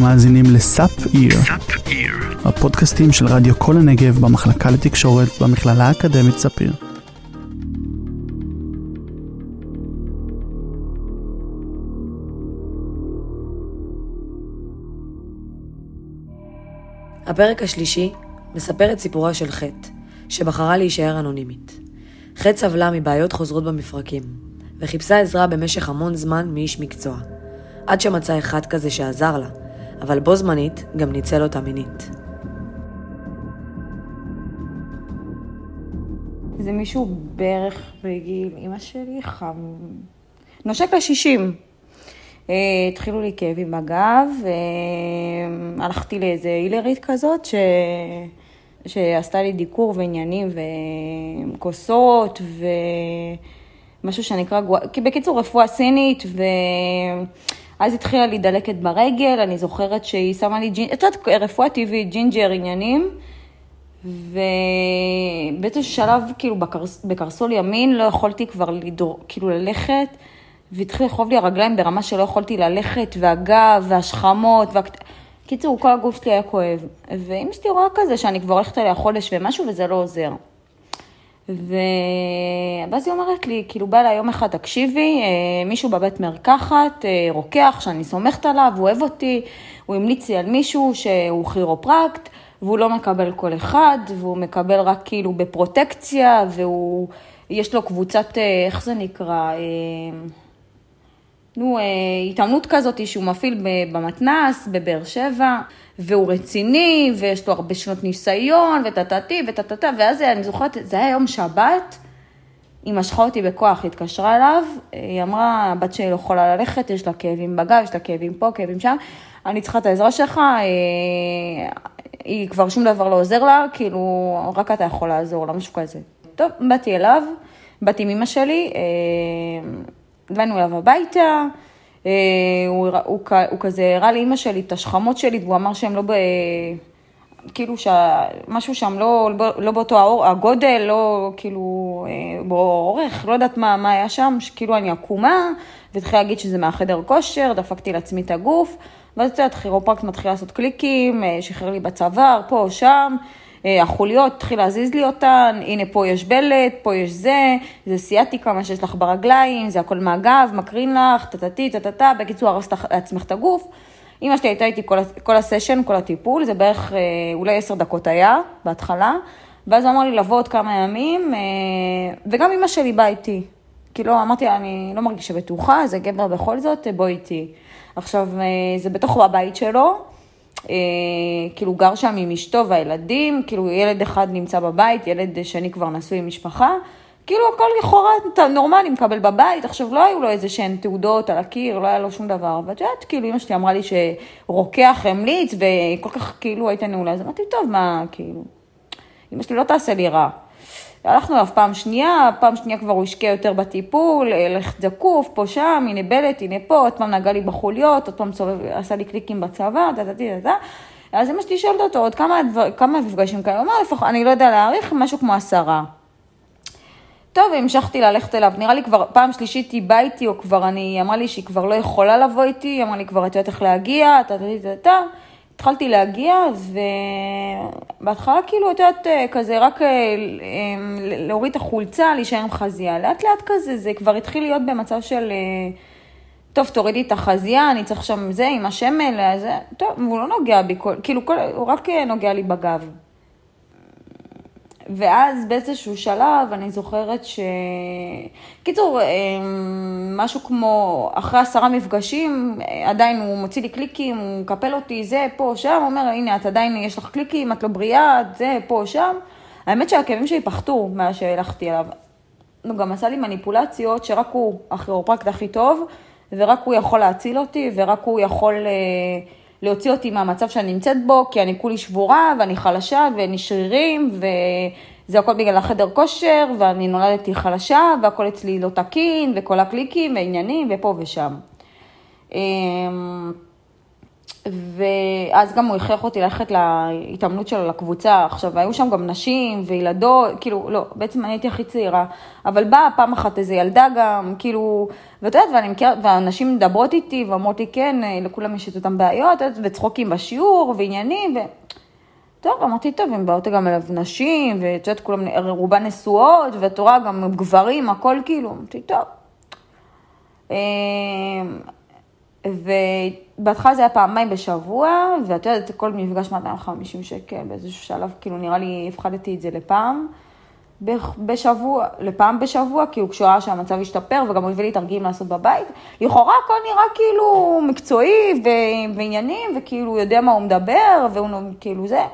אתם מאזינים לסאפ איר, הפודקאסטים של רדיו כל הנגב במחלקה לתקשורת במכללה האקדמית ספיר. הפרק השלישי מספר את סיפורה של חטא, שבחרה להישאר אנונימית. חטא סבלה מבעיות חוזרות במפרקים, וחיפשה עזרה במשך המון זמן מאיש מקצוע, עד שמצא אחד כזה שעזר לה, אבל בו זמנית גם ניצל אותה מינית. זה מישהו בערך בגיל אמא שלי, חם... נושק לשישים. אה, התחילו לי כאבים בגב, אה, הלכתי לאיזה הילרית כזאת, ש... שעשתה לי דיקור ועניינים וכוסות ומשהו שנקרא. בקיצור רפואה סינית ואז התחילה לי דלקת ברגל, אני זוכרת שהיא שמה לי ג'ינג'ר, את יודעת, רפואה טבעית, ג'ינג'ר עניינים. ובאיזשהו שלב, כאילו, בקרס, בקרסול ימין לא יכולתי כבר לדרוך, כאילו ללכת, והתחיל לכאוב לי הרגליים ברמה שלא יכולתי ללכת, והגב, והשכמות, וה... קיצור, כל הגוף שלי היה כואב. ואמא שלי רואה כזה שאני כבר הולכת אליה חודש ומשהו וזה לא עוזר. ואז היא אומרת לי, כאילו בא לה יום אחד, תקשיבי, אה, מישהו בבית מרקחת, אה, רוקח, שאני סומכת עליו, הוא אוהב אותי, הוא המליץ לי על מישהו שהוא כירופרקט, והוא לא מקבל כל אחד, והוא מקבל רק כאילו בפרוטקציה, והוא, יש לו קבוצת, אה, איך זה נקרא? נו, התאמנות כזאת שהוא מפעיל במתנ"ס, בבאר שבע, והוא רציני, ויש לו הרבה שנות ניסיון, וטטטי, וטטטה, ואז אני זוכרת, זה היה יום שבת, היא משכה אותי בכוח, היא התקשרה אליו, היא אמרה, הבת שלי לא יכולה ללכת, יש לה כאבים בגב, יש לה כאבים פה, כאבים שם, אני צריכה את העזרה שלך, היא כבר שום דבר לא עוזר לה, כאילו, רק אתה יכול לעזור לה, משהו כזה. טוב, באתי אליו, באתי עם אמא שלי, באנו אליו הביתה, אה, הוא, הוא, הוא כזה הראה לאימא שלי את השכמות שלי, והוא אמר שהם לא ב... כאילו שמשהו שם לא, לא באותו האור, הגודל, לא כאילו אה, באורך, לא יודעת מה, מה היה שם, שכאילו אני עקומה, והתחילה להגיד שזה מהחדר כושר, דפקתי לעצמי את הגוף, ואז את יודעת, כירופרקט מתחיל לעשות קליקים, אה, שחרר לי בצוואר, פה שם, אה, החוליות, התחיל להזיז לי אותן, הנה פה יש בלט, פה יש זה, זה סיאטיקה, מה שיש לך ברגליים, זה הכל מהגב, מקרין לך, טטטי, טטטה, בקיצור, הרסת לעצמך את הגוף. אמא שלי הייתה איתי כל, כל הסשן, כל הטיפול, זה בערך אה, אולי עשר דקות היה, בהתחלה, ואז הוא אמר לי לבוא עוד כמה ימים, אה, וגם אמא שלי באה איתי. כאילו, אמרתי לה, אני לא מרגישה בטוחה, זה גבר בכל זאת, בוא איתי. עכשיו, זה בתוך הבית שלו, אה, כאילו גר שם עם אשתו והילדים, כאילו ילד אחד נמצא בבית, ילד שני כבר נשוי עם משפחה, כאילו הכל לכאורה נורמלי, מקבל בבית, עכשיו לא היו לו איזה שהן תעודות על הקיר, לא היה לו שום דבר, ואת יודעת, כאילו אמא שלי אמרה לי שרוקח המליץ, וכל כך כאילו הייתה נעולה, אז אמרתי, טוב, מה, כאילו, אמא שלי לא תעשה לי רע. הלכנו אליו פעם שנייה, פעם שנייה כבר הוא השקיע יותר בטיפול, לך זקוף, פה שם, הנה בלט, הנה פה, עוד פעם נגע לי בחוליות, עוד פעם סובב, עשה לי קליקים בצוואר, דה דה דה דה. אז אמא שלי שואלת אותו, עוד כמה, דבר, כמה מפגשים כאלה? הוא אמר, לפחות, אני לא יודע להעריך, משהו כמו עשרה. טוב, המשכתי ללכת אליו, נראה לי כבר פעם שלישית היא באה איתי, או כבר אני, היא אמרה לי שהיא כבר לא יכולה לבוא איתי, היא אמרה לי כבר, את יודעת איך להגיע, טה טה טה טה. התחלתי להגיע, ובהתחלה כאילו, את יודעת, כזה רק אה, להוריד את החולצה, להישאר עם חזייה. לאט לאט כזה, זה כבר התחיל להיות במצב של, אה, טוב, תורידי את החזייה, אני צריך שם זה, עם השמן, זה, טוב, הוא לא נוגע בי, כאילו, כל, הוא רק אה, נוגע לי בגב. ואז באיזשהו שלב אני זוכרת ש... קיצור, אמ, משהו כמו אחרי עשרה מפגשים, עדיין הוא מוציא לי קליקים, הוא מקפל אותי, זה, פה, שם, אומר, הנה, את עדיין, יש לך קליקים, את לא בריאה, זה, פה, שם. האמת שהכאבים שלי פחתו מאז שהלכתי אליו. הוא גם עשה לי מניפולציות שרק הוא הכירופרקט הכי טוב, ורק הוא יכול להציל אותי, ורק הוא יכול... אה, להוציא אותי מהמצב שאני נמצאת בו, כי אני כולי שבורה ואני חלשה ואין לי שרירים וזה הכל בגלל החדר כושר ואני נולדתי חלשה והכל אצלי לא תקין וכל הקליקים ועניינים ופה ושם. אמ, ואז גם הוא הכריח אותי ללכת להתאמנות שלו לקבוצה. עכשיו, היו שם גם נשים וילדות, כאילו, לא, בעצם אני הייתי הכי צעירה, אבל באה פעם אחת איזו ילדה גם, כאילו, ואת יודעת, ואני מכירה, והנשים מדברות איתי ואומרות לי, כן, לכולם יש את אותן בעיות, וצחוקים בשיעור, ועניינים, ו... טוב, אמרתי, טוב, הם באות גם אליו נשים, ואת יודעת, כולם, רובן נשואות, ואת רואה גם גברים, הכל כאילו, אמרתי, טוב. ובהתחלה זה היה פעמיים בשבוע, ואת יודעת, כל מפגש 250 שקל, באיזשהו שלב, כאילו, נראה לי, הפחדתי את זה לפעם. בשבוע, לפעם בשבוע, כאילו כשהוא ראה שהמצב השתפר, וגם הוא הביא לי תרגילים לעשות בבית. לכאורה הכל נראה כאילו מקצועי ו- ועניינים, וכאילו הוא יודע מה הוא מדבר, והוא כאילו זה.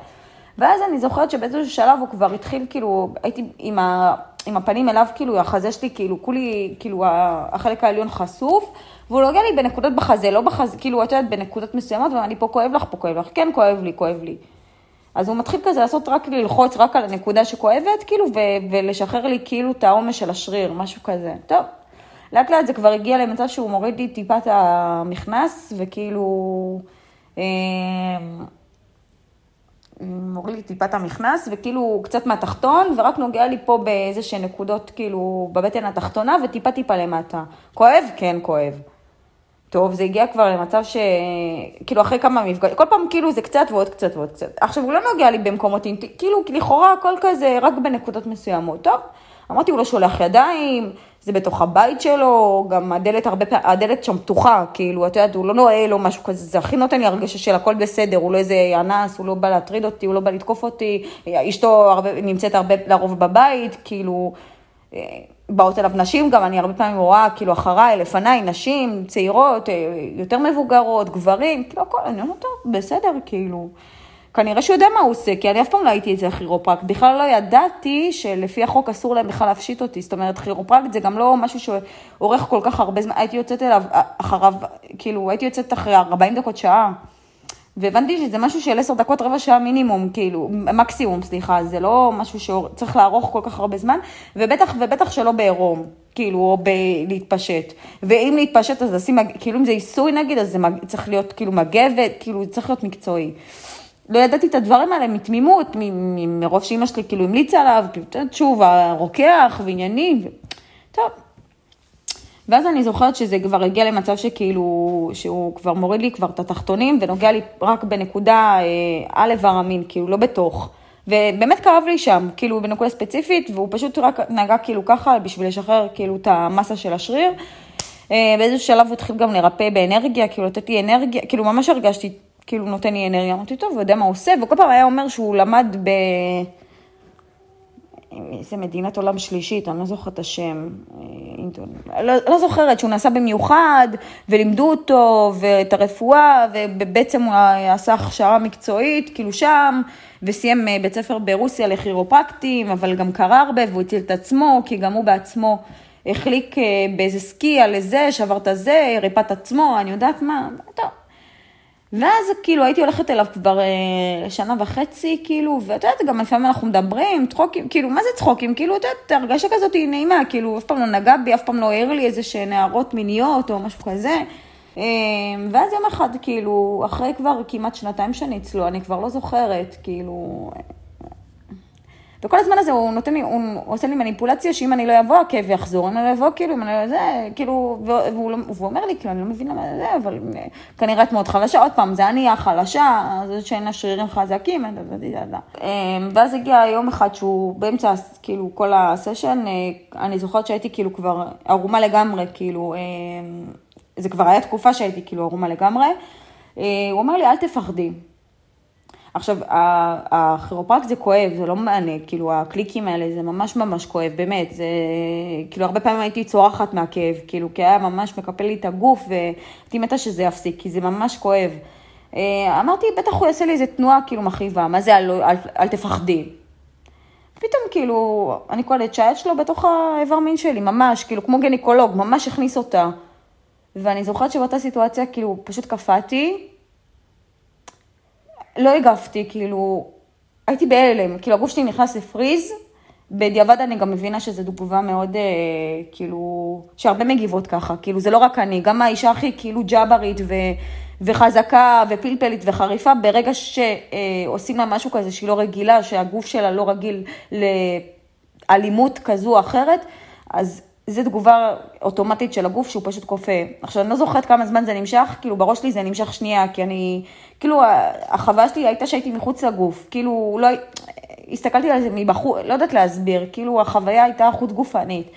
ואז אני זוכרת שבאיזשהו שלב הוא כבר התחיל, כאילו, הייתי עם, ה, עם הפנים אליו, כאילו, החזה שלי, כאילו, כולי, כאילו, החלק העליון חשוף, והוא נוגע לי בנקודות בחזה, לא בחזה, כאילו, את יודעת, בנקודות מסוימות, ואני פה כואב לך, פה כואב לך, כן, כואב לי, כואב לי. אז הוא מתחיל כזה לעשות רק ללחוץ רק על הנקודה שכואבת, כאילו, ו- ולשחרר לי כאילו את העומס של השריר, משהו כזה. טוב, לאט לאט זה כבר הגיע למצב שהוא מוריד לי טיפה את המכנס, וכאילו... אה, מוריד לי טיפה את המכנס, וכאילו קצת מהתחתון, ורק נוגע לי פה באיזה שהן נקודות, כאילו, בבטן התחתונה, וטיפה טיפה למטה. כואב? כן, כואב. טוב, זה הגיע כבר למצב ש... כאילו, אחרי כמה מפגשים, כל פעם כאילו זה קצת ועוד קצת ועוד קצת. עכשיו, הוא לא נוגע לי במקומות אינטימיים, כאילו, לכאורה הכל כזה, רק בנקודות מסוימות. טוב, אמרתי, הוא לא שולח ידיים, זה בתוך הבית שלו, גם הדלת הרבה פעמים, הדלת שם פתוחה, כאילו, את יודעת, הוא לא נועל או משהו כזה, זה הכי נותן לי הרגשה של הכל בסדר, הוא לא איזה אנס, הוא לא בא להטריד אותי, הוא לא בא לתקוף אותי, אשתו הרבה, נמצאת הרבה, לרוב בבית, כאילו, באות אליו נשים גם, אני הרבה פעמים רואה, כאילו, אחריי, לפניי, נשים, צעירות, אה, יותר מבוגרות, גברים, כאילו, הכל, אני אומרת, טוב, בסדר, כאילו. כנראה שהוא יודע מה הוא עושה, כי אני אף פעם לא הייתי אצל כירופרקט. בכלל לא ידעתי שלפי החוק אסור להם בכלל להפשיט אותי. זאת אומרת, כירופרקט זה גם לא משהו שאורך כל כך הרבה זמן. הייתי יוצאת אליו אחריו, כאילו, הייתי יוצאת אחרי 40 דקות, שעה. והבנתי שזה משהו של 10 דקות, רבע שעה מינימום, כאילו, מקסימום, סליחה, זה לא משהו שצריך לערוך כל כך הרבה זמן, ובטח ובטח שלא בעירום, כאילו, או בלהתפשט. ואם להתפשט, אז לשים, כאילו, אם זה עיסוי נגיד, אז זה צריך להיות כאילו מגבת, כאילו, צריך להיות מקצועי. לא ידעתי את הדברים האלה מתמימות, מרוב שאימא שלי כאילו המליצה עליו, כאילו, שוב, הרוקח ועניינים, ו... טוב. ואז אני זוכרת שזה כבר הגיע למצב שכאילו, שהוא כבר מוריד לי כבר את התחתונים ונוגע לי רק בנקודה אה, על איבר המין, כאילו לא בתוך. ובאמת כאב לי שם, כאילו בנקודה ספציפית, והוא פשוט רק נגע כאילו ככה בשביל לשחרר כאילו את המסה של השריר. אה, באיזשהו שלב הוא התחיל גם לרפא באנרגיה, כאילו לתת לי אנרגיה, כאילו ממש הרגשתי כאילו נותן לי אנרגיה, אמרתי, טוב, הוא יודע מה הוא עושה, וכל פעם היה אומר שהוא למד ב... איזה מדינת עולם שלישית, אני לא זוכרת את השם, אה, לא, לא זוכרת, שהוא נסע במיוחד, ולימדו אותו, ואת הרפואה, ובעצם הוא עשה הכשרה מקצועית, כאילו שם, וסיים אה, בית ספר ברוסיה לכירופרקטים, אבל גם קרא הרבה, והוא הציל את עצמו, כי גם הוא בעצמו החליק אה, באיזה סקי על איזה, שבר את הזה, ריפא את עצמו, אני יודעת מה, טוב. ואז כאילו הייתי הולכת אליו כבר אה, שנה וחצי, כאילו, ואת יודעת, גם לפעמים אנחנו מדברים, צחוקים, כאילו, מה זה צחוקים? כאילו, את יודעת, הרגשה כזאת היא נעימה, כאילו, אף פעם לא נגע בי, אף פעם לא העיר לי איזה שהן הערות מיניות או משהו כזה. אה, ואז יום אחד, כאילו, אחרי כבר כמעט שנתיים שאני אצלו, אני כבר לא זוכרת, כאילו, וכל הזמן הזה הוא נותן לי, הוא עושה לי מניפולציה שאם אני לא אבוא, הכאב יחזור, אם אני לא אבוא, כאילו, אם אני לא זה, כאילו, והוא, לא, והוא אומר לי, כאילו, אני לא מבינה מה זה, אבל כנראה את מאוד חלשה, עוד פעם, זה אני החלשה, זאת שאין לה שרירים חזקים, אמ, ואז הגיע יום אחד שהוא באמצע, כאילו, כל הסשן, אה, אני זוכרת שהייתי כאילו כבר ערומה לגמרי, כאילו, אמ, זה כבר היה תקופה שהייתי כאילו ערומה לגמרי. אה, הוא אומר לי, אל תפחדי. עכשיו, הכירופרקט זה כואב, זה לא מענה, כאילו הקליקים האלה זה ממש ממש כואב, באמת, זה, כאילו הרבה פעמים הייתי צורחת מהכאב, כאילו, כי היה ממש מקפל לי את הגוף, והייתי מתה שזה יפסיק, כי זה ממש כואב. אה, אמרתי, בטח הוא יעשה לי איזה תנועה כאילו מכאיבה, מה זה אל, אל, אל תפחדי? פתאום כאילו, אני קולט שהיד שלו בתוך האיבר מין שלי, ממש, כאילו, כמו גניקולוג, ממש הכניס אותה. ואני זוכרת שבאותה סיטואציה, כאילו, פשוט קפאתי, לא הגבתי, כאילו, הייתי בהלם, כאילו הגוף שלי נכנס לפריז, בדיעבד אני גם מבינה שזו תגובה מאוד, אה, כאילו, שהרבה מגיבות ככה, כאילו זה לא רק אני, גם האישה הכי כאילו ג'אברית ו, וחזקה ופלפלית וחריפה, ברגע שעושים לה משהו כזה שהיא לא רגילה, שהגוף שלה לא רגיל לאלימות כזו או אחרת, אז זו תגובה אוטומטית של הגוף שהוא פשוט כופה. עכשיו, אני לא זוכרת כמה זמן זה נמשך, כאילו בראש שלי זה נמשך שנייה, כי אני, כאילו החוויה שלי הייתה שהייתי מחוץ לגוף, כאילו לא, הסתכלתי על זה מבחוץ, לא יודעת להסביר, כאילו החוויה הייתה חוץ גופנית.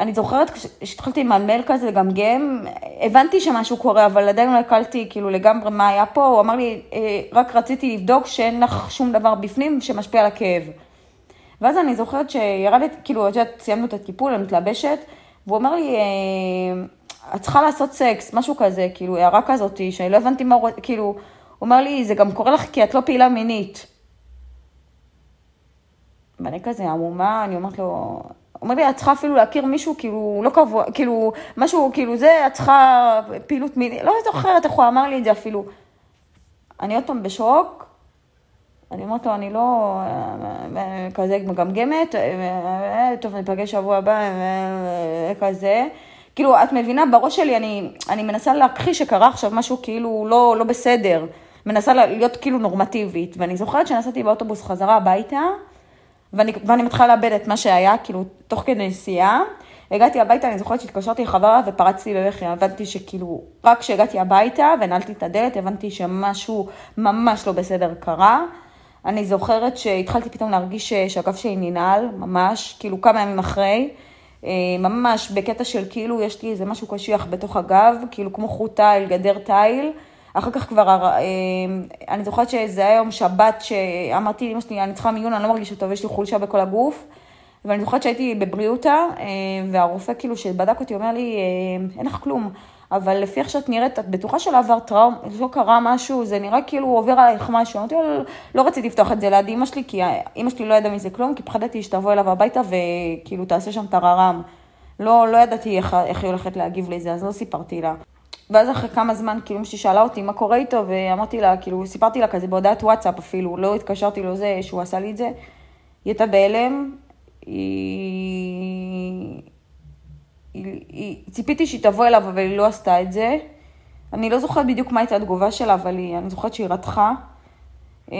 אני זוכרת כשהתחלתי עם המייל כזה לגמגם, הבנתי שמשהו קורה, אבל עדיין לא הקלתי כאילו לגמרי מה היה פה, הוא אמר לי, אה, רק רציתי לבדוק שאין לך שום דבר בפנים שמשפיע על הכאב. ואז אני זוכרת שירדת, כאילו, את יודעת, סיימנו את הטיפול, אני מתלבשת, והוא אומר לי, אה, את צריכה לעשות סקס, משהו כזה, כאילו, הערה כזאת, שאני לא הבנתי מה הוא, כאילו, הוא אומר לי, זה גם קורה לך כי את לא פעילה מינית. ואני כזה עמומה, אני אומרת לו, הוא אומר לי, את צריכה אפילו להכיר מישהו, כאילו, לא קבוע, כאילו, משהו, כאילו, זה, את צריכה פעילות מינית, לא זוכרת איך הוא אמר לי את זה אפילו. אני עוד פעם בשוק, אני אומרת לו, אני לא אה, כזה מגמגמת, אה, אה, טוב, ניפגש שבוע הבא, כזה. כאילו, את מבינה, בראש שלי אני, אני מנסה להכחיש שקרה עכשיו משהו כאילו לא, לא בסדר. מנסה להיות כאילו נורמטיבית. ואני זוכרת שנסעתי באוטובוס חזרה הביתה, ואני, ואני מתחילה לאבד את מה שהיה, כאילו, תוך כדי נסיעה. הגעתי הביתה, אני זוכרת שהתקשרתי לחברה ופרצתי בבכי, הבנתי שכאילו, רק כשהגעתי הביתה ונעלתי את הדלת, הבנתי שמשהו ממש לא בסדר קרה. אני זוכרת שהתחלתי פתאום להרגיש שהגב שלי ננעל, ממש, כאילו כמה ימים אחרי, אה, ממש בקטע של כאילו יש לי איזה משהו קשיח בתוך הגב, כאילו כמו חוט תיל, גדר תיל. אחר כך כבר, אה, אני זוכרת שזה היה יום שבת שאמרתי לאמא שלי, אני צריכה מיון, אני לא מרגישה טוב, יש לי חולשה בכל הגוף. ואני זוכרת שהייתי בבריאותה, אה, והרופא כאילו שבדק אותי אומר לי, אין לך כלום. אבל לפי איך שאת נראית, את בטוחה שלא עבר טראום, לא קרה משהו, זה נראה כאילו עובר עלייך משהו. אמרתי לו, לא רציתי לפתוח את זה ליד אימא שלי, כי אימא שלי לא ידעה מזה כלום, כי פחדתי שתבוא אליו הביתה וכאילו תעשה שם טררם. לא, לא ידעתי איך, איך היא הולכת להגיב לזה, אז לא סיפרתי לה. ואז אחרי כמה זמן, כאילו, אמא שאלה אותי מה קורה איתו, ואמרתי לה, כאילו, סיפרתי לה כזה בהודעת וואטסאפ אפילו, לא התקשרתי לו זה, שהוא עשה לי את זה. היא הייתה בהלם, היא... היא, היא, ציפיתי שהיא תבוא אליו, אבל היא לא עשתה את זה. אני לא זוכרת בדיוק מה הייתה התגובה שלה, אבל היא, אני זוכרת שהיא רתחה. אמ,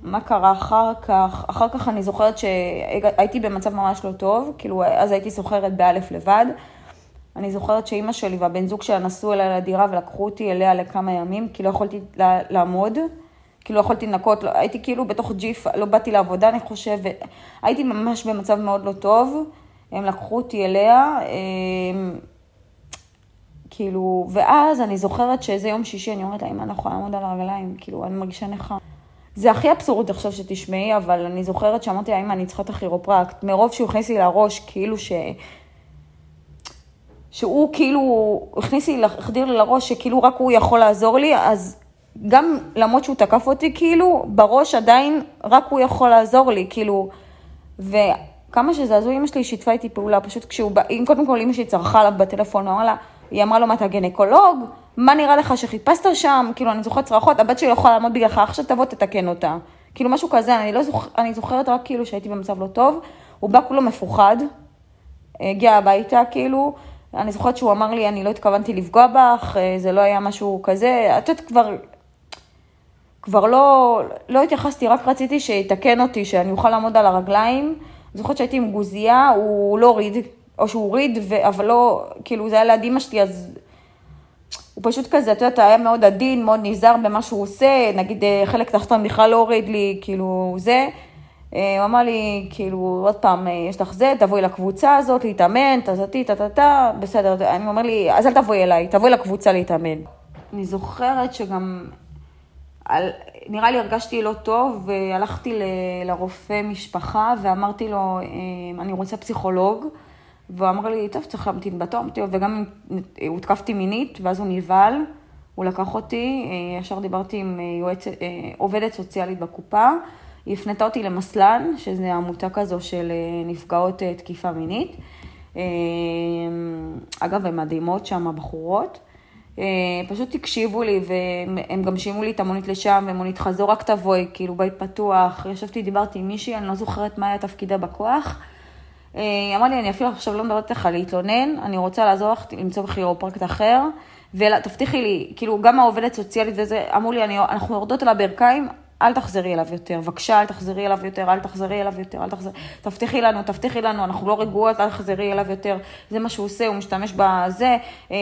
מה קרה אחר כך? אחר כך אני זוכרת שהייתי במצב ממש לא טוב, כאילו אז הייתי סוחרת באלף לבד. אני זוכרת שאימא שלי והבן זוג שלה נסעו אליי לדירה ולקחו אותי אליה לכמה ימים, כי לא יכולתי לעמוד, כאילו לא יכולתי לנקות, לא, הייתי כאילו בתוך ג'יפ, לא באתי לעבודה אני חושבת, הייתי ממש במצב מאוד לא טוב. הם לקחו אותי אליה, הם, כאילו, ואז אני זוכרת שאיזה יום שישי, אני אומרת לה, אם אני לא יכולה לעמוד על הרגליים, כאילו, אני מרגישה נכה. זה הכי אבסורד עכשיו שתשמעי, אבל אני זוכרת שאמרתי לה, אמא, אני צריכה את הכירופרקט, מרוב שהוא הכניס לי לראש, כאילו ש... שהוא כאילו, הכניס לי, החדיר לי לראש שכאילו רק הוא יכול לעזור לי, אז גם למרות שהוא תקף אותי, כאילו, בראש עדיין רק הוא יכול לעזור לי, כאילו, ו... כמה שזה הזוי, אמא שלי שיתפה איתי פעולה, פשוט כשהוא בא, קודם כל אמא שלי צרחה עליו בטלפון, אמרה לה, היא אמרה לו, מה אתה גנקולוג? מה נראה לך שחיפשת שם? כאילו, אני זוכרת צרחות, הבת שלי לא יכולה לעמוד בגללך, עכשיו תבוא תתקן אותה. כאילו, משהו כזה, אני, לא זוכ... אני זוכרת רק כאילו שהייתי במצב לא טוב, הוא בא כולו מפוחד, הגיע הביתה, כאילו, אני זוכרת שהוא אמר לי, אני לא התכוונתי לפגוע בך, זה לא היה משהו כזה, את יודעת, כבר, כבר לא, לא התייחסתי, רק רציתי שיתקן אותי, שאני אוכל לעמוד על הרגליים. זוכרת שהייתי עם גוזייה, הוא לא הוריד, או שהוא הוריד, ו... אבל לא, כאילו זה היה ליד אימא שלי, אז הוא פשוט כזה, את יודעת, היה מאוד עדין, מאוד נזהר במה שהוא עושה, נגיד אה, חלק תחתון בכלל לא הוריד לי, כאילו זה. אה, הוא אמר לי, כאילו, עוד פעם, אה, יש לך זה, תבואי לקבוצה הזאת להתאמן, טטטי, טטטה, בסדר. אני אומר לי, אז אל תבואי אליי, תבואי לקבוצה להתאמן. אני זוכרת שגם על, נראה לי הרגשתי לא טוב, והלכתי ל, לרופא משפחה ואמרתי לו, אמ, אני רוצה פסיכולוג. והוא אמר לי, טוב, צריך להמתין בתור, וגם הותקפתי מינית, ואז הוא נבהל, הוא לקח אותי, אה, ישר דיברתי עם אה, יועצת, אה, עובדת סוציאלית בקופה, היא הפנתה אותי למסל"ן, שזה עמותה כזו של נפגעות תקיפה מינית. אגב, הן מדהימות שם, הבחורות. אה, פשוט הקשיבו לי, והם גם שילמו לי את המונית לשם, ומונית חזור, רק תבואי, כאילו בית פתוח. ישבתי, דיברתי עם מישהי, אני לא זוכרת מה היה תפקידה בכוח. אה, היא אמרה לי, אני אפילו עכשיו לא מדברת איתך להתלונן, אני רוצה לעזור לך למצוא כירופרקט אחר, ותבטיחי לי, כאילו, גם העובדת סוציאלית וזה, אמרו לי, אני, אנחנו יורדות על הברכיים, אל תחזרי אליו יותר, בבקשה, אל תחזרי אליו יותר, אל תחזרי אליו יותר, אל תחזרי, תבטיחי לנו, תבטיחי לנו, אנחנו לא רגועות, אל תחזרי אליו יותר, זה מה שהוא עושה, הוא משתמש בזה, אה,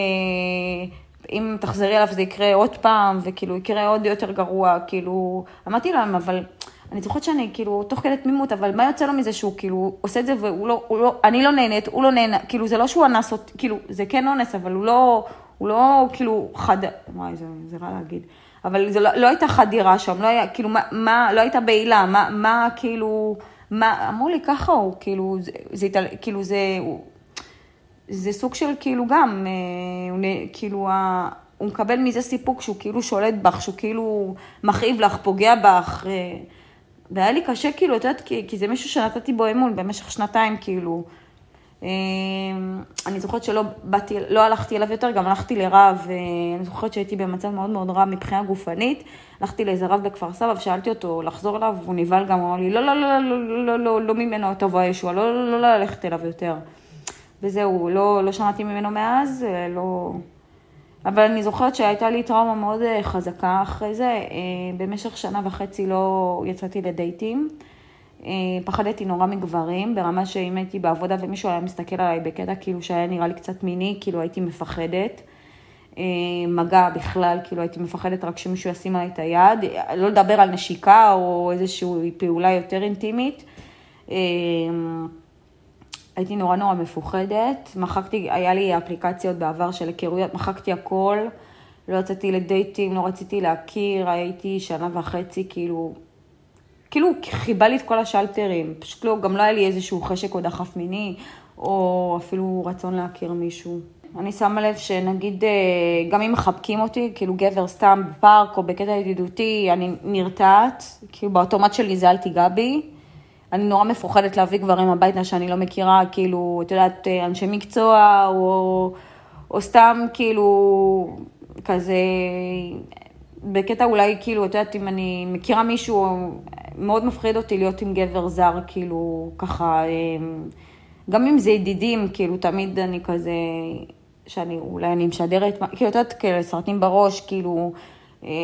אם תחזרי אליו זה יקרה עוד פעם, וכאילו יקרה עוד יותר גרוע, כאילו, אמרתי להם, אבל אני זוכרת שאני כאילו תוך כדי תמימות, אבל מה יוצא לו מזה שהוא כאילו עושה את זה והוא לא, לא, אני לא נהנית, הוא לא נהנה, כאילו זה לא שהוא אנס אותי, כאילו זה כן אונס, אבל הוא לא, הוא לא כאילו חד... וואי, זה, זה רע להגיד. אבל זה לא, לא הייתה חדירה שם, לא היה, כאילו, מה, מה לא הייתה בעילה, מה, מה, כאילו, מה, אמרו לי ככה הוא, כאילו, זה, זה, כאילו, זה, הוא, זה סוג של, כאילו, גם, אה, כאילו, ה, הוא מקבל מזה סיפוק שהוא כאילו שולט בך, שהוא כאילו מכאיב לך, פוגע בך. אה, והיה לי קשה, כאילו, את יודעת, כי, כי זה מישהו שנתתי בו אמון במשך שנתיים, כאילו. אמ, אני זוכרת שלא באתי, לא הלכתי אליו יותר, גם הלכתי לרב, אני זוכרת שהייתי במצב מאוד מאוד רע מבחינה גופנית. הלכתי לאיזה רב בכפר סבא ושאלתי אותו לחזור אליו, והוא נבהל גם, הוא אמר לי, לא, לא, לא, לא, לא, לא, לא, לא ממנו תבוא הישוע, לא, לא, לא, לא ללכת אליו יותר. וזהו, לא, לא שמעתי ממנו מאז, לא... אבל אני זוכרת שהייתה לי טראומה מאוד חזקה אחרי זה, במשך שנה וחצי לא יצאתי לדייטים. אה, פחדתי נורא מגברים, ברמה שאם הייתי בעבודה ומישהו היה מסתכל עליי בקטע כאילו שהיה נראה לי קצת מיני, כאילו הייתי מפחדת. אה, מגע בכלל, כאילו הייתי מפחדת רק שמישהו ישים עליי את היד, לא לדבר על נשיקה או איזושהי פעולה יותר אינטימית. הייתי נורא נורא מפוחדת, מחקתי, היה לי אפליקציות בעבר של היכרויות, מחקתי הכל, לא יצאתי לדייטים, לא רציתי להכיר, הייתי שנה וחצי כאילו כאילו חיבה לי את כל השלטרים, פשוט לא, גם לא היה לי איזשהו חשק או דחף מיני, או אפילו רצון להכיר מישהו. אני שמה לב שנגיד, אה, גם אם מחבקים אותי, כאילו גבר סתם בפארק או בקטע ידידותי, אני נרתעת, כאילו באוטומט שלי זה אל תיגע בי. אני נורא מפוחדת להביא גברים הביתה שאני לא מכירה, כאילו, את יודעת, אה, אנשי מקצוע, או, או סתם כאילו, כזה, בקטע אולי, כאילו, את יודעת, אם אני מכירה מישהו, מאוד מפחיד אותי להיות עם גבר זר, כאילו, ככה, אמ, גם אם זה ידידים, כאילו, תמיד אני כזה, שאני, אולי אני משדרת, כאילו, את יודעת, כאלה סרטים בראש, כאילו, אה,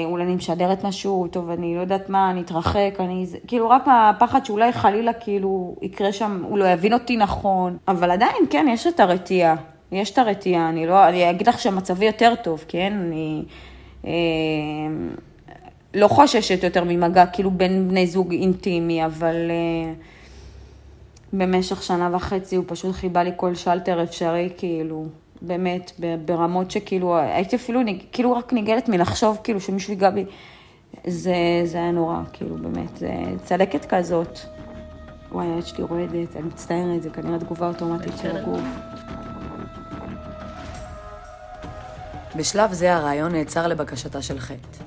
אולי אני משדרת משהו, טוב, אני לא יודעת מה, אני אתרחק, אני, כאילו, רק מהפחד שאולי חלילה, כאילו, יקרה שם, הוא לא יבין אותי נכון, אבל עדיין, כן, יש את הרתיעה. יש את הרתיעה, אני לא, אני אגיד לך שמצבי יותר טוב, כן? אני... אה, לא חוששת יותר ממגע, כאילו בין בני זוג אינטימי, אבל uh, במשך שנה וחצי הוא פשוט חיבה לי כל שלטר אפשרי, כאילו, באמת, ברמות שכאילו, הייתי אפילו, כאילו רק ניגלת מלחשוב, כאילו, שמישהו ייגע בי. זה, זה היה נורא, כאילו, באמת, זה צלקת כזאת. וואי, היד שלי רועדת, אני מצטערת, זה כנראה תגובה אוטומטית של הגוף. בשלב זה הרעיון נעצר לבקשתה של חטא.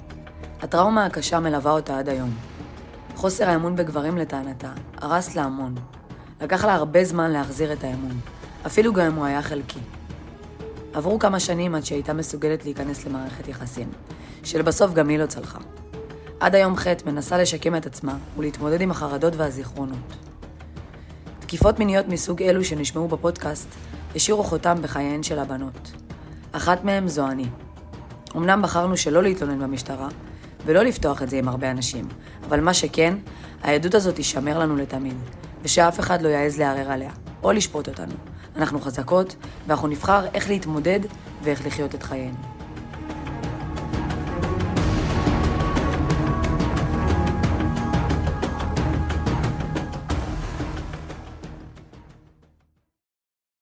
הטראומה הקשה מלווה אותה עד היום. חוסר האמון בגברים לטענתה הרס לה המון. לקח לה הרבה זמן להחזיר את האמון, אפילו גם אם הוא היה חלקי. עברו כמה שנים עד שהייתה מסוגלת להיכנס למערכת יחסים, שלבסוף גם היא לא צלחה. עד היום ח' מנסה לשקם את עצמה ולהתמודד עם החרדות והזיכרונות. תקיפות מיניות מסוג אלו שנשמעו בפודקאסט השאירו חותם בחייהן של הבנות. אחת מהן זו אני. אמנם בחרנו שלא להתלונן במשטרה, ולא לפתוח את זה עם הרבה אנשים. אבל מה שכן, העדות הזאת תישמר לנו לתמיד, ושאף אחד לא יעז לערער עליה, או לשפוט אותנו. אנחנו חזקות, ואנחנו נבחר איך להתמודד ואיך לחיות את חיינו.